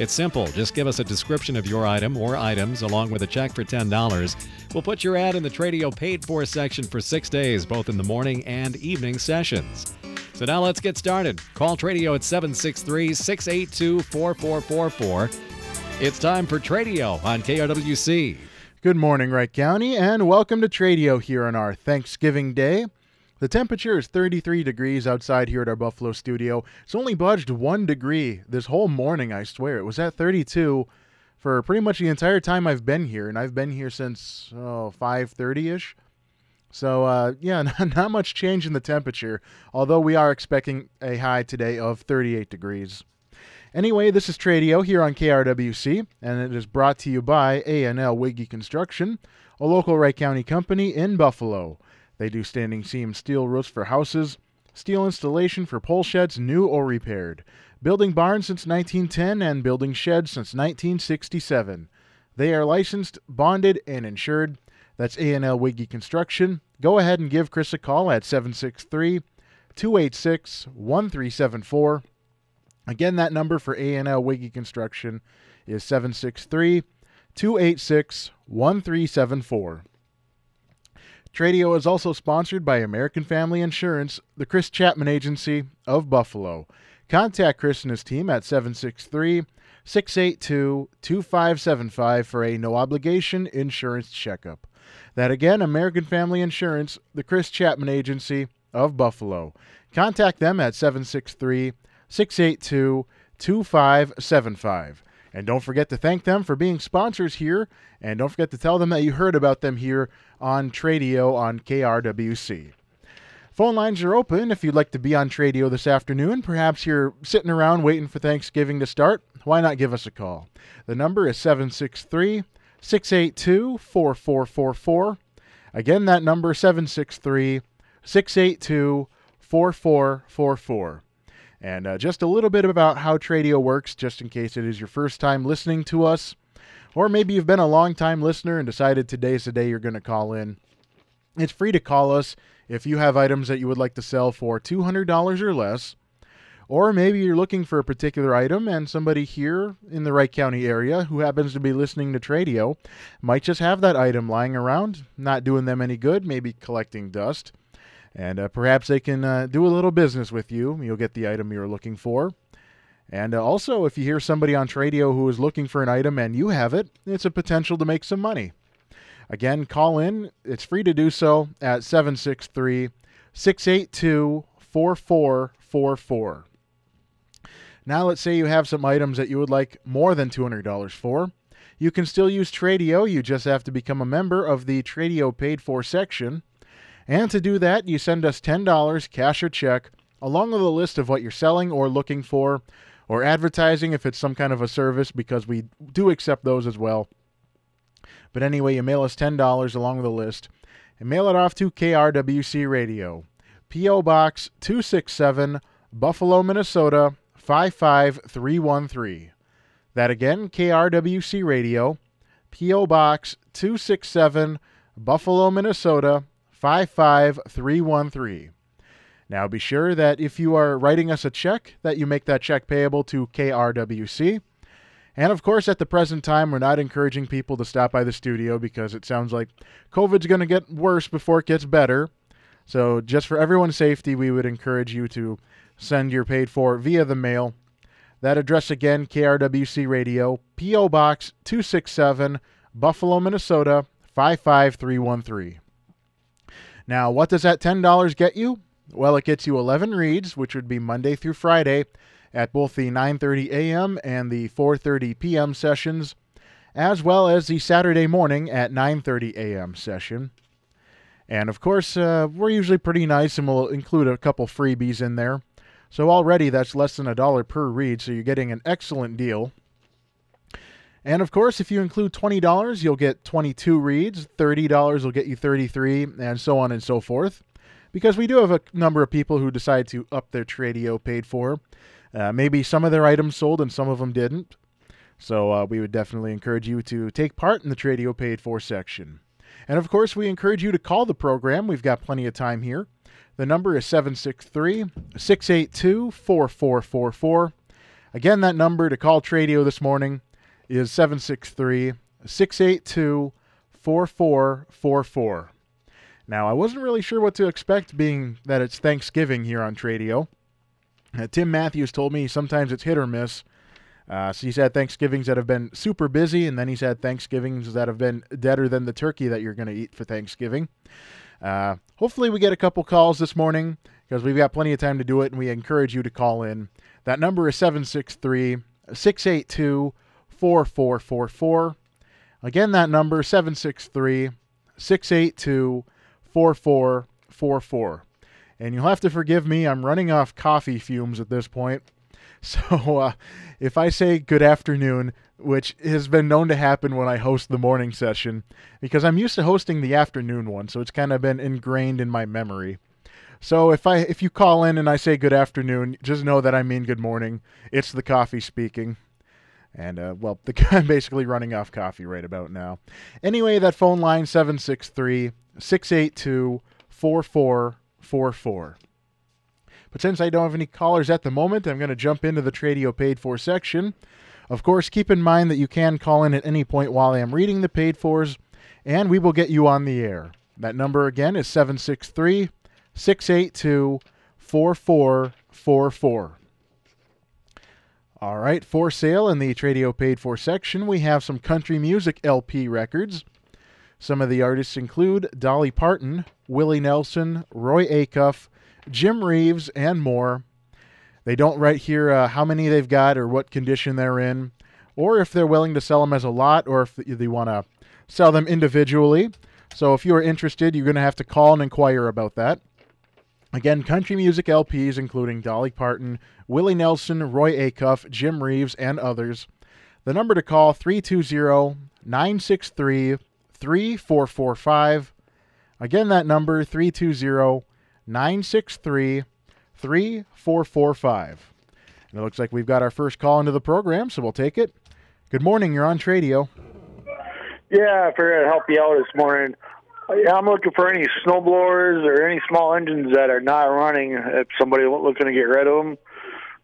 It's simple. Just give us a description of your item or items along with a check for $10. We'll put your ad in the Tradio paid for section for six days, both in the morning and evening sessions. So now let's get started. Call Tradio at 763 682 4444. It's time for Tradio on KRWC. Good morning, Wright County, and welcome to Tradio here on our Thanksgiving Day. The temperature is 33 degrees outside here at our Buffalo studio. It's only budged one degree this whole morning, I swear. It was at 32 for pretty much the entire time I've been here, and I've been here since oh, 5:30ish. So uh, yeah, not, not much change in the temperature, although we are expecting a high today of 38 degrees. Anyway, this is Tradio here on KRWC, and it is brought to you by A&L Wiggy Construction, a local Wright County company in Buffalo. They do standing seam steel roofs for houses, steel installation for pole sheds, new or repaired, building barns since 1910, and building sheds since 1967. They are licensed, bonded, and insured. That's A&L Wiggy Construction. Go ahead and give Chris a call at 763 286 1374. Again, that number for A&L Wiggy Construction is 763 286 1374. Tradio is also sponsored by American Family Insurance, the Chris Chapman Agency of Buffalo. Contact Chris and his team at 763 682 2575 for a no obligation insurance checkup. That again, American Family Insurance, the Chris Chapman Agency of Buffalo. Contact them at 763 682 2575. And don't forget to thank them for being sponsors here. And don't forget to tell them that you heard about them here on Tradio on KRWC. Phone lines are open if you'd like to be on Tradio this afternoon. Perhaps you're sitting around waiting for Thanksgiving to start. Why not give us a call? The number is 763 682 4444. Again, that number 763 682 4444. And uh, just a little bit about how Tradio works, just in case it is your first time listening to us, or maybe you've been a long time listener and decided today's the day you're going to call in. It's free to call us if you have items that you would like to sell for $200 or less. Or maybe you're looking for a particular item and somebody here in the Wright County area who happens to be listening to Tradio might just have that item lying around, not doing them any good, maybe collecting dust. And uh, perhaps they can uh, do a little business with you. You'll get the item you're looking for. And uh, also, if you hear somebody on Tradio who is looking for an item and you have it, it's a potential to make some money. Again, call in. It's free to do so at 763 682 4444. Now, let's say you have some items that you would like more than $200 for. You can still use Tradio. You just have to become a member of the Tradio paid for section. And to do that, you send us $10, cash or check, along with a list of what you're selling or looking for, or advertising if it's some kind of a service, because we do accept those as well. But anyway, you mail us $10 along with a list and mail it off to KRWC Radio, P.O. Box 267, Buffalo, Minnesota 55313. That again, KRWC Radio, P.O. Box 267, Buffalo, Minnesota 55313. Now be sure that if you are writing us a check, that you make that check payable to KRWC. And of course, at the present time, we're not encouraging people to stop by the studio because it sounds like COVID's going to get worse before it gets better. So, just for everyone's safety, we would encourage you to send your paid for via the mail. That address again, KRWC Radio, P.O. Box 267, Buffalo, Minnesota 55313. Now, what does that $10 get you? Well, it gets you 11 reads, which would be Monday through Friday at both the 9:30 a.m. and the 4:30 p.m. sessions, as well as the Saturday morning at 9:30 a.m. session. And of course, uh, we're usually pretty nice and we'll include a couple freebies in there. So already that's less than a dollar per read, so you're getting an excellent deal. And of course, if you include $20, you'll get 22 reads, $30 will get you 33, and so on and so forth. Because we do have a number of people who decide to up their Tradio paid for. Uh, maybe some of their items sold and some of them didn't. So uh, we would definitely encourage you to take part in the Tradio paid for section. And of course, we encourage you to call the program. We've got plenty of time here. The number is 763 682 4444. Again, that number to call Tradio this morning is 763 682 4444. Now, I wasn't really sure what to expect being that it's Thanksgiving here on Tradio. Uh, Tim Matthews told me sometimes it's hit or miss. Uh, so he's had Thanksgivings that have been super busy, and then he's had Thanksgivings that have been deader than the turkey that you're going to eat for Thanksgiving. Uh, hopefully, we get a couple calls this morning because we've got plenty of time to do it, and we encourage you to call in. That number is 763 682 4444. Again, that number 763 682 4444. And you'll have to forgive me, I'm running off coffee fumes at this point. So uh, if I say good afternoon, which has been known to happen when I host the morning session, because I'm used to hosting the afternoon one, so it's kind of been ingrained in my memory. So if I if you call in and I say good afternoon, just know that I mean good morning. It's the coffee speaking. And uh, well, the I'm basically running off coffee right about now. Anyway, that phone line 763 682 4444. But since I don't have any callers at the moment, I'm going to jump into the Tradio paid for section. Of course, keep in mind that you can call in at any point while I am reading the paid fors, and we will get you on the air. That number again is 763 682 4444. All right, for sale in the Tradio paid for section, we have some country music LP records. Some of the artists include Dolly Parton, Willie Nelson, Roy Acuff, Jim Reeves, and more. They don't write here uh, how many they've got or what condition they're in, or if they're willing to sell them as a lot or if they want to sell them individually. So if you are interested, you're going to have to call and inquire about that. Again, country music LPs including Dolly Parton, Willie Nelson, Roy Acuff, Jim Reeves, and others. The number to call 320 963 3445. Again, that number 320 963 3445. And it looks like we've got our first call into the program, so we'll take it. Good morning. You're on Tradio. Yeah, I figured I'd help you out this morning. Yeah, I'm looking for any snowblowers or any small engines that are not running. If somebody looking to get rid of them,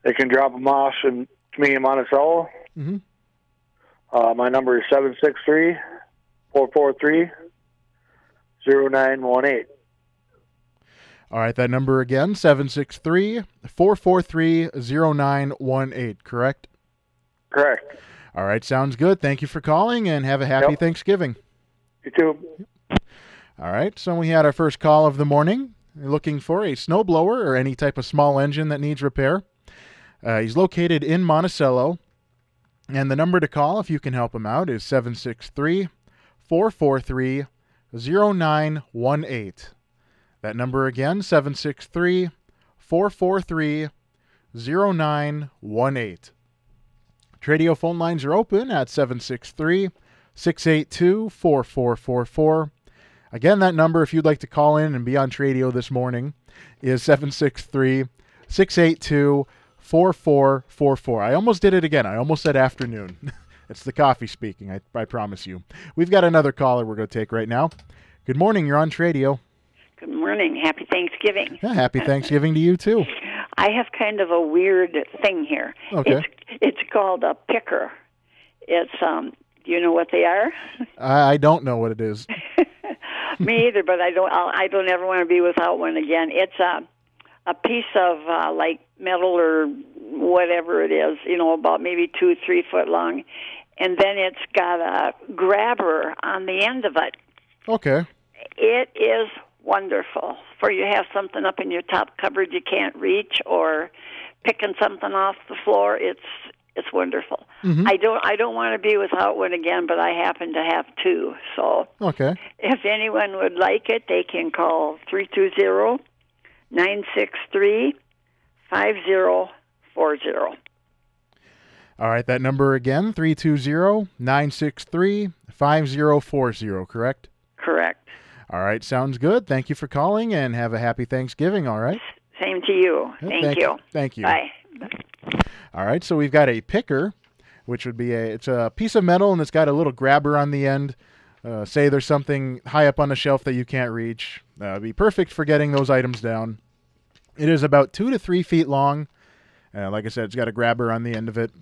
they can drop them off and to me in Monticello. Mm-hmm. Uh, my number is 763 443 0918. All right, that number again, 763 443 0918, correct? Correct. All right, sounds good. Thank you for calling and have a happy Yep. Thanksgiving. You too. All right, so we had our first call of the morning looking for a snowblower or any type of small engine that needs repair. Uh, he's located in Monticello, and the number to call if you can help him out is 763 443 0918. That number again, 763 443 0918. Tradio phone lines are open at 763 682 4444. Again, that number, if you'd like to call in and be on Tradio this morning, is 763 682 4444. I almost did it again. I almost said afternoon. it's the coffee speaking, I, I promise you. We've got another caller we're going to take right now. Good morning. You're on Tradio. Good morning. Happy Thanksgiving. Yeah, happy Thanksgiving to you, too. I have kind of a weird thing here. Okay. It's it's called a picker. It's um do you know what they are? I, I don't know what it is. Me either, but I don't I'll, I don't ever want to be without one again. It's a a piece of uh, like metal or whatever it is, you know, about maybe two, three foot long, and then it's got a grabber on the end of it. Okay. It is wonderful for you have something up in your top cupboard you can't reach or picking something off the floor. It's it's wonderful. Mhm. I don't I don't want to be without one again, but I happen to have two. So Okay. if anyone would like it, they can call three two zero nine six three five zero four zero. All right, that number again, 320 963 5040, correct? Correct. All right, sounds good. Thank you for calling and have a happy Thanksgiving, all right? Same to you. Thank, thank you. Thank you. Bye. All right, so we've got a picker, which would be a it's a piece of metal and it's got a little grabber on the end. Uh, say there's something high up on the shelf that you can't reach. Uh, be perfect for getting those items down. It is about two to three feet long. Uh, like I said, it's got a grabber on the end of it.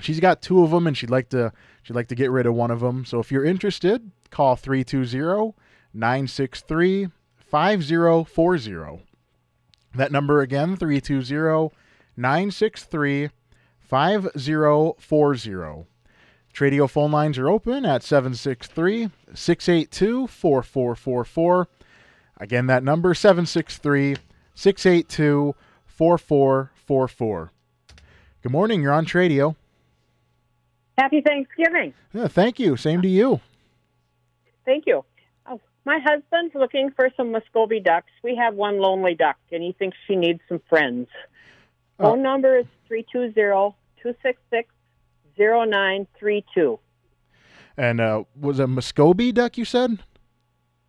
She's got two of them, and she'd like to she'd like to get rid of one of them. So if you're interested, call 320-963-5040. That number again, 320-963-5040. Tradio phone lines are open at 763-682-4444. Again, that number 763-682-4444. Good morning, you're on Tradio. Happy Thanksgiving. Yeah, thank you. Same to you. Thank you. Oh, my husband's looking for some Muscovy ducks. We have one lonely duck, and he thinks she needs some friends. Oh. Phone number is 320-266-0932. And uh, was it Muscovy duck you said?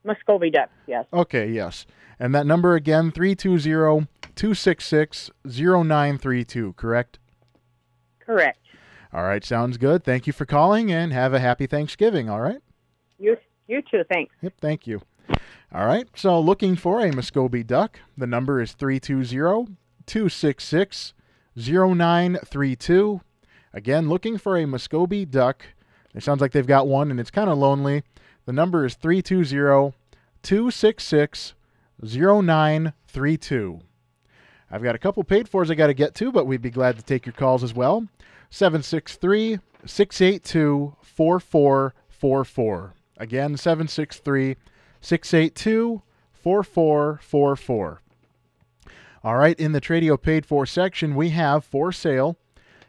Muscovy duck, yes. Okay, yes. And that number again, 320-266-0932, correct? Correct. All right, sounds good. Thank you for calling and have a happy Thanksgiving, all right? You, you too, thanks. Yep, thank you. All right, so looking for a Muscovy duck. The number is 320-266-0932. Again, looking for a Muscovy duck. It sounds like they've got one and it's kind of lonely. The number is 320-266-0932. I've got a couple paid fors I got to get to, but we'd be glad to take your calls as well. 763 682 4444. Again, 763 682 4444. All right, in the Tradio paid for section, we have for sale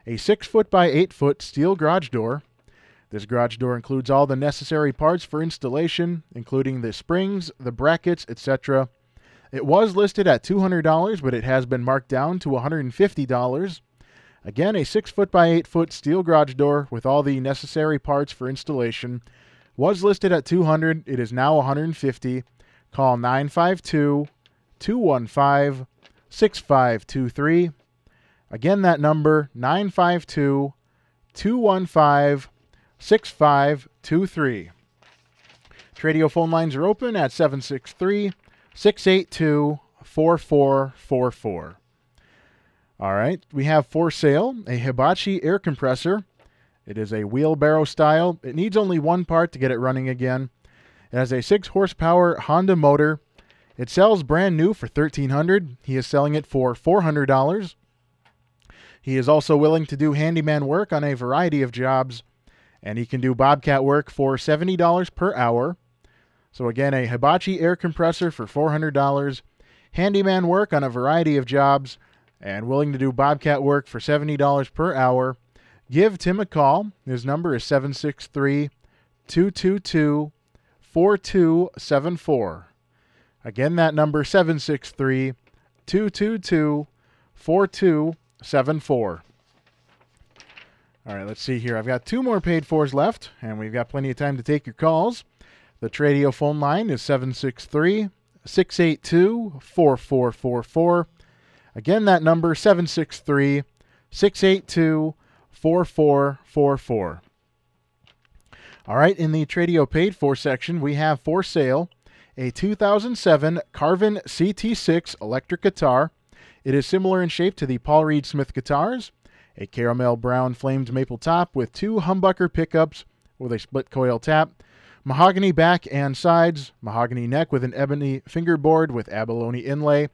a 6 foot by 8 foot steel garage door. This garage door includes all the necessary parts for installation, including the springs, the brackets, etc. It was listed at $200, but it has been marked down to $150. Again, a 6 foot by 8 foot steel garage door with all the necessary parts for installation was listed at 200. It is now 150. Call 952 215 6523. Again, that number 952 215 6523. Tradio phone lines are open at 763 682 4444. All right, we have for sale a Hibachi air compressor. It is a wheelbarrow style. It needs only one part to get it running again. It has a 6 horsepower Honda motor. It sells brand new for 1,300. He is selling it for $400. He is also willing to do handyman work on a variety of jobs, and he can do bobcat work for $70 per hour. So again, a Hibachi air compressor for $400, handyman work on a variety of jobs, and willing to do bobcat work for $70 per hour. Give Tim a call. His number is 763 222 4274. Again, that number 763 222 4274. All right, let's see here. I've got two more paid fours left, and we've got plenty of time to take your calls. The Tradio phone line is 763 682 4444. Again, that number 763 682 4444. All right, in the Tradio paid for section, we have for sale a 2007 Carvin CT6 electric guitar. It is similar in shape to the Paul Reed Smith guitars, a caramel brown flamed maple top with two humbucker pickups with a split coil tap, mahogany back and sides, mahogany neck with an ebony fingerboard with abalone inlay,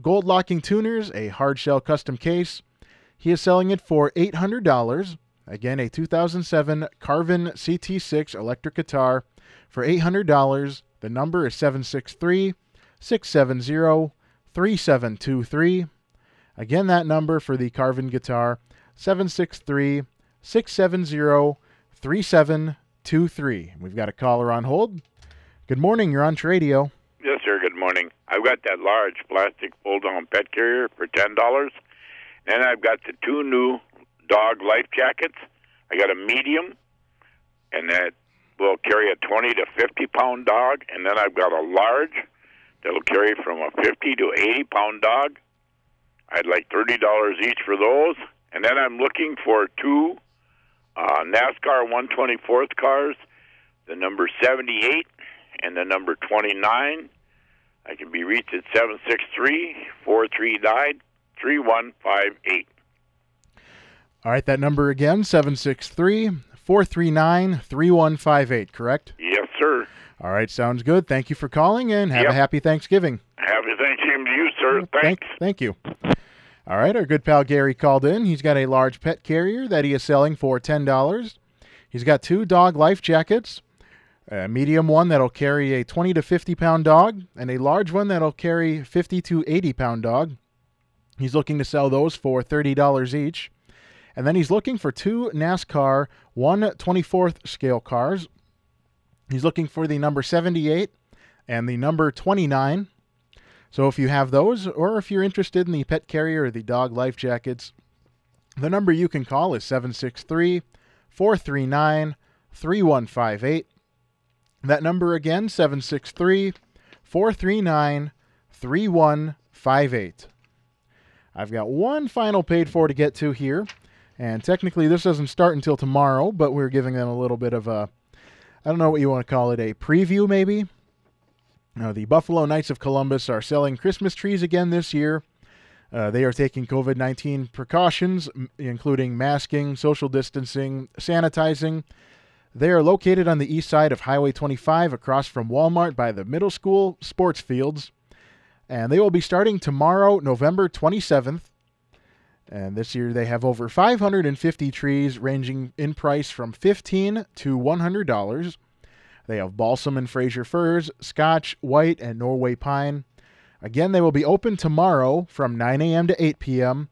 gold locking tuners, a hard shell custom case. He is selling it for $800. Again, a 2007 Carvin CT6 electric guitar for $800. The number is 763 670 3723. Again, that number for the Carvin guitar 763 670 3723. We've got a caller on hold. Good morning, you're on Tradio. Yes, sir. Good morning. I've got that large plastic fold-down pet carrier for ten dollars, and I've got the two new dog life jackets. I got a medium, and that will carry a 20 to 50 pound dog, and then I've got a large that'll carry from a 50 to 80 pound dog. I'd like $30 each for those, and then I'm looking for two uh, NASCAR 124th cars, the number 78 and the number 29. I can be reached at 763 439 3158. All right, that number again, 763 439 3158, correct? Yes, sir. All right, sounds good. Thank you for calling and have Yep. a happy Thanksgiving. Happy Thanksgiving to you, sir. Thank, Thanks. thank you. All right, our good pal Gary called in. He's got a large pet carrier that he is selling for $10. He's got two dog life jackets, a medium one that'll carry a 20 to 50 pound dog, and a large one that'll carry 50 to 80 pound dog. He's looking to sell those for $30 each. And then he's looking for two NASCAR 124th scale cars. He's looking for the number 78 and the number 29. So if you have those, or if you're interested in the pet carrier or the dog life jackets, the number you can call is 763 439 3158. That number again, 763 439 3158. I've got one final paid for to get to here, and technically this doesn't start until tomorrow, but we're giving them a little bit of a, I don't know what you want to call it, a preview maybe? Uh, the Buffalo Knights of Columbus are selling Christmas trees again this year. Uh, they are taking COVID 19 precautions, m- including masking, social distancing, sanitizing. They are located on the east side of Highway 25 across from Walmart by the middle school sports fields. And they will be starting tomorrow, November 27th. And this year they have over 550 trees ranging in price from 15 to $100. They have balsam and Fraser firs, Scotch, white, and Norway pine. Again, they will be open tomorrow from 9 a.m. to 8 p.m.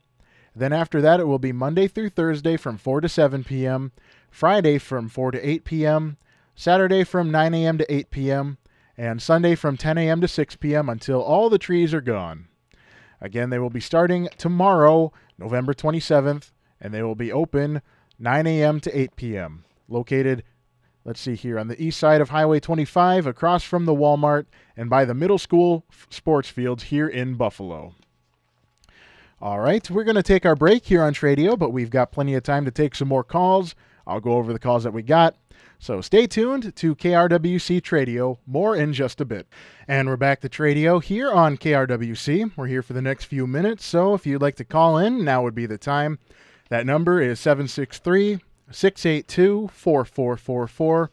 Then after that, it will be Monday through Thursday from 4 to 7 p.m., Friday from 4 to 8 p.m., Saturday from 9 a.m. to 8 p.m., and Sunday from 10 a.m. to 6 p.m. until all the trees are gone. Again, they will be starting tomorrow, November 27th, and they will be open 9 a.m. to 8 p.m. Located let's see here on the east side of Highway 25, across from the Walmart, and by the middle school sports fields here in Buffalo. All right, we're going to take our break here on Tradio, but we've got plenty of time to take some more calls. I'll go over the calls that we got. So stay tuned to KRWC Tradio, more in just a bit. And we're back to Tradio here on KRWC. We're here for the next few minutes, so if you'd like to call in, now would be the time. That number is 763 682 4444.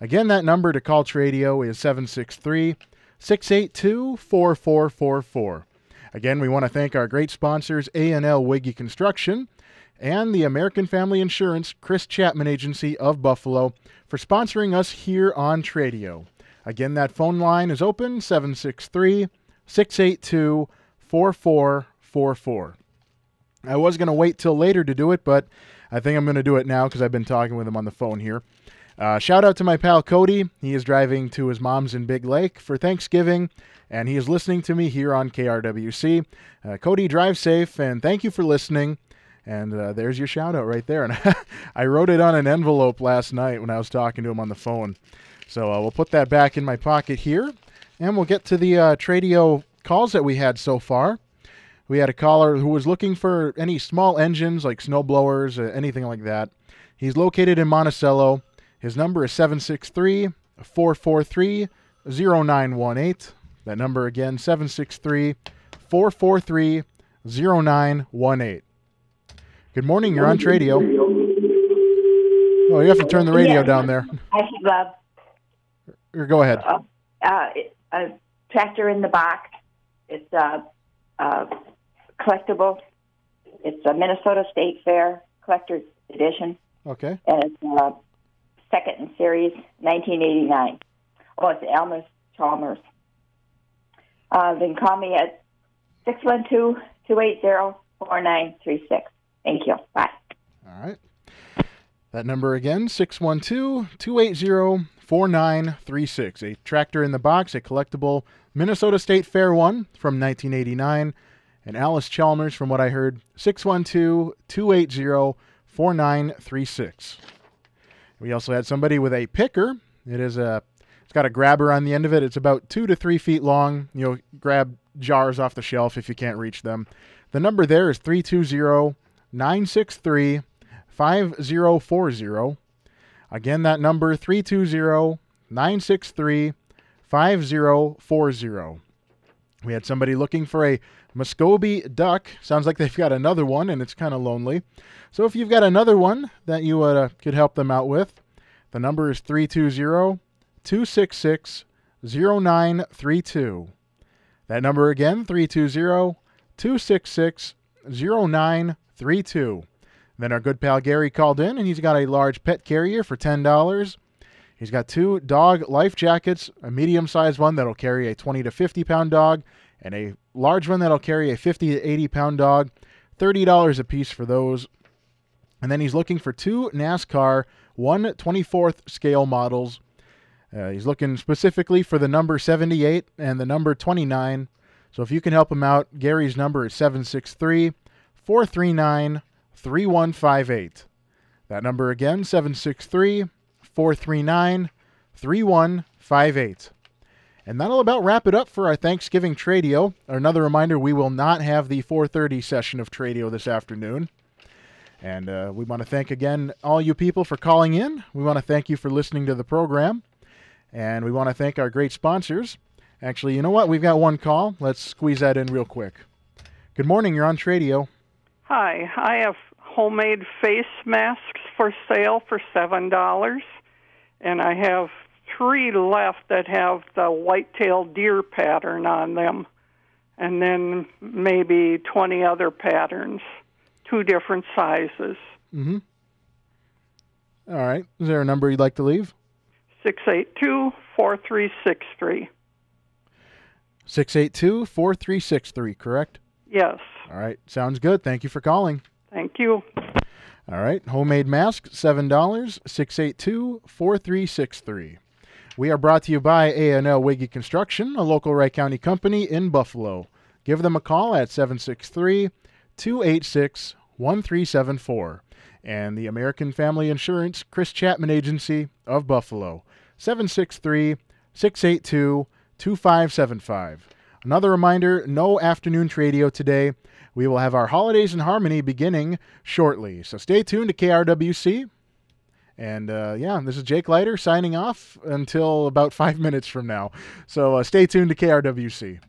Again, that number to call Tradio is 763 682 4444. Again, we want to thank our great sponsors, A&L Wiggy Construction and the American Family Insurance Chris Chapman Agency of Buffalo for sponsoring us here on Tradio. Again, that phone line is open 763 682 4444. I was going to wait till later to do it, but I think I'm going to do it now because I've been talking with him on the phone here. Uh, shout out to my pal Cody. He is driving to his mom's in Big Lake for Thanksgiving, and he is listening to me here on KRWC. Uh, Cody, drive safe, and thank you for listening. And uh, there's your shout out right there. And I wrote it on an envelope last night when I was talking to him on the phone. So uh, we'll put that back in my pocket here, and we'll get to the uh, Tradio calls that we had so far. We had a caller who was looking for any small engines like snow blowers, uh, anything like that. He's located in Monticello. His number is 763 443 0918. That number again, 763 443 0918. Good morning, you're on Tradio. Oh, you have to turn the radio Yeah. down there. I have Or go ahead. a, uh, a tractor in the box. It's a, a collectible. It's a Minnesota State Fair collector's edition, Okay. and it's uh, second in series, 1989. Oh, it's Elmer Chalmers. Uh, they can call me at 612-280-4936. Thank you. Bye. All right. That number again, 612 280 4936. A tractor in the box, a collectible Minnesota State Fair one from 1989. And Allis-Chalmers, from what I heard, 612 280 4936. We also had somebody with a picker. It is a it's got a grabber on the end of it. It's about two to three feet long. You'll grab jars off the shelf if you can't reach them. The number there is 320 963 5040. Again, that number 320 963 5040. We had somebody looking for a Muscovy duck. Sounds like they've got another one, and it's kind of lonely. So if you've got another one that you uh, could help them out with, the number is 320 266 0932. That number again, 320 266 0932. Then our good pal Gary called in, and he's got a large pet carrier for $10. He's got two dog life jackets, a medium sized one that'll carry a 20 to 50 pound dog, and a large one that'll carry a 50 to 80 pound dog. $30 a piece for those. And then he's looking for two NASCAR 124th scale models. Uh, he's looking specifically for the number 78 and the number 29. So if you can help him out, Gary's number is 763 439 3158. That number again, 763 439 3158. And that'll about wrap it up for our Thanksgiving Tradio. Another reminder, we will not have the 4:30 session of Tradio this afternoon. And uh, we want to thank again all you people for calling in. We want to thank you for listening to the program. And we want to thank our great sponsors. Actually, you know what? We've got one call. Let's squeeze that in real quick. Good morning. You're on Tradio. Hi. I have homemade face masks for sale for $7. And I have three left that have the white-tailed deer pattern on them. And then maybe 20 other patterns, two different sizes. Mm-hmm. All right. Is there a number you'd like to leave? 682 4363. 682 4363, correct? Yes. All right. Sounds good. Thank you for calling. Thank you. All right. Homemade mask, $7. 682 4363. We are brought to you by A&L Wiggy Construction, a local Wright County company in Buffalo. Give them a call at 763 286 1374. And the American Family Insurance Chris Chapman Agency of Buffalo, 763 682 2575. Another reminder no afternoon tradio today. We will have our Holidays in Harmony beginning shortly. So stay tuned to KRWC. And uh, yeah, this is Jake Leiter signing off until about five minutes from now. So uh, stay tuned to KRWC.